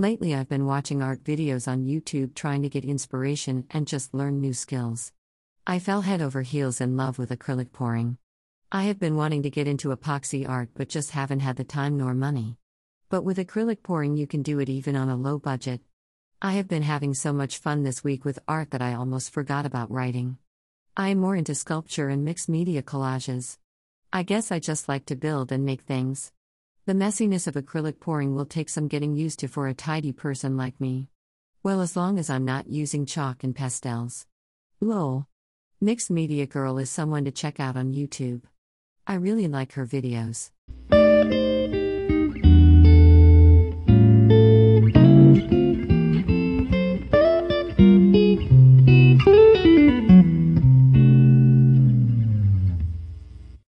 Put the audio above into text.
Lately, I've been watching art videos on YouTube trying to get inspiration and just learn new skills. I fell head over heels in love with acrylic pouring. I have been wanting to get into epoxy art but just haven't had the time nor money. But with acrylic pouring, you can do it even on a low budget. I have been having so much fun this week with art that I almost forgot about writing. I am more into sculpture and mixed media collages. I guess I just like to build and make things. The messiness of acrylic pouring will take some getting used to for a tidy person like me. Well, as long as I'm not using chalk and pastels. Lol. Mixed Media Girl is someone to check out on YouTube. I really like her videos.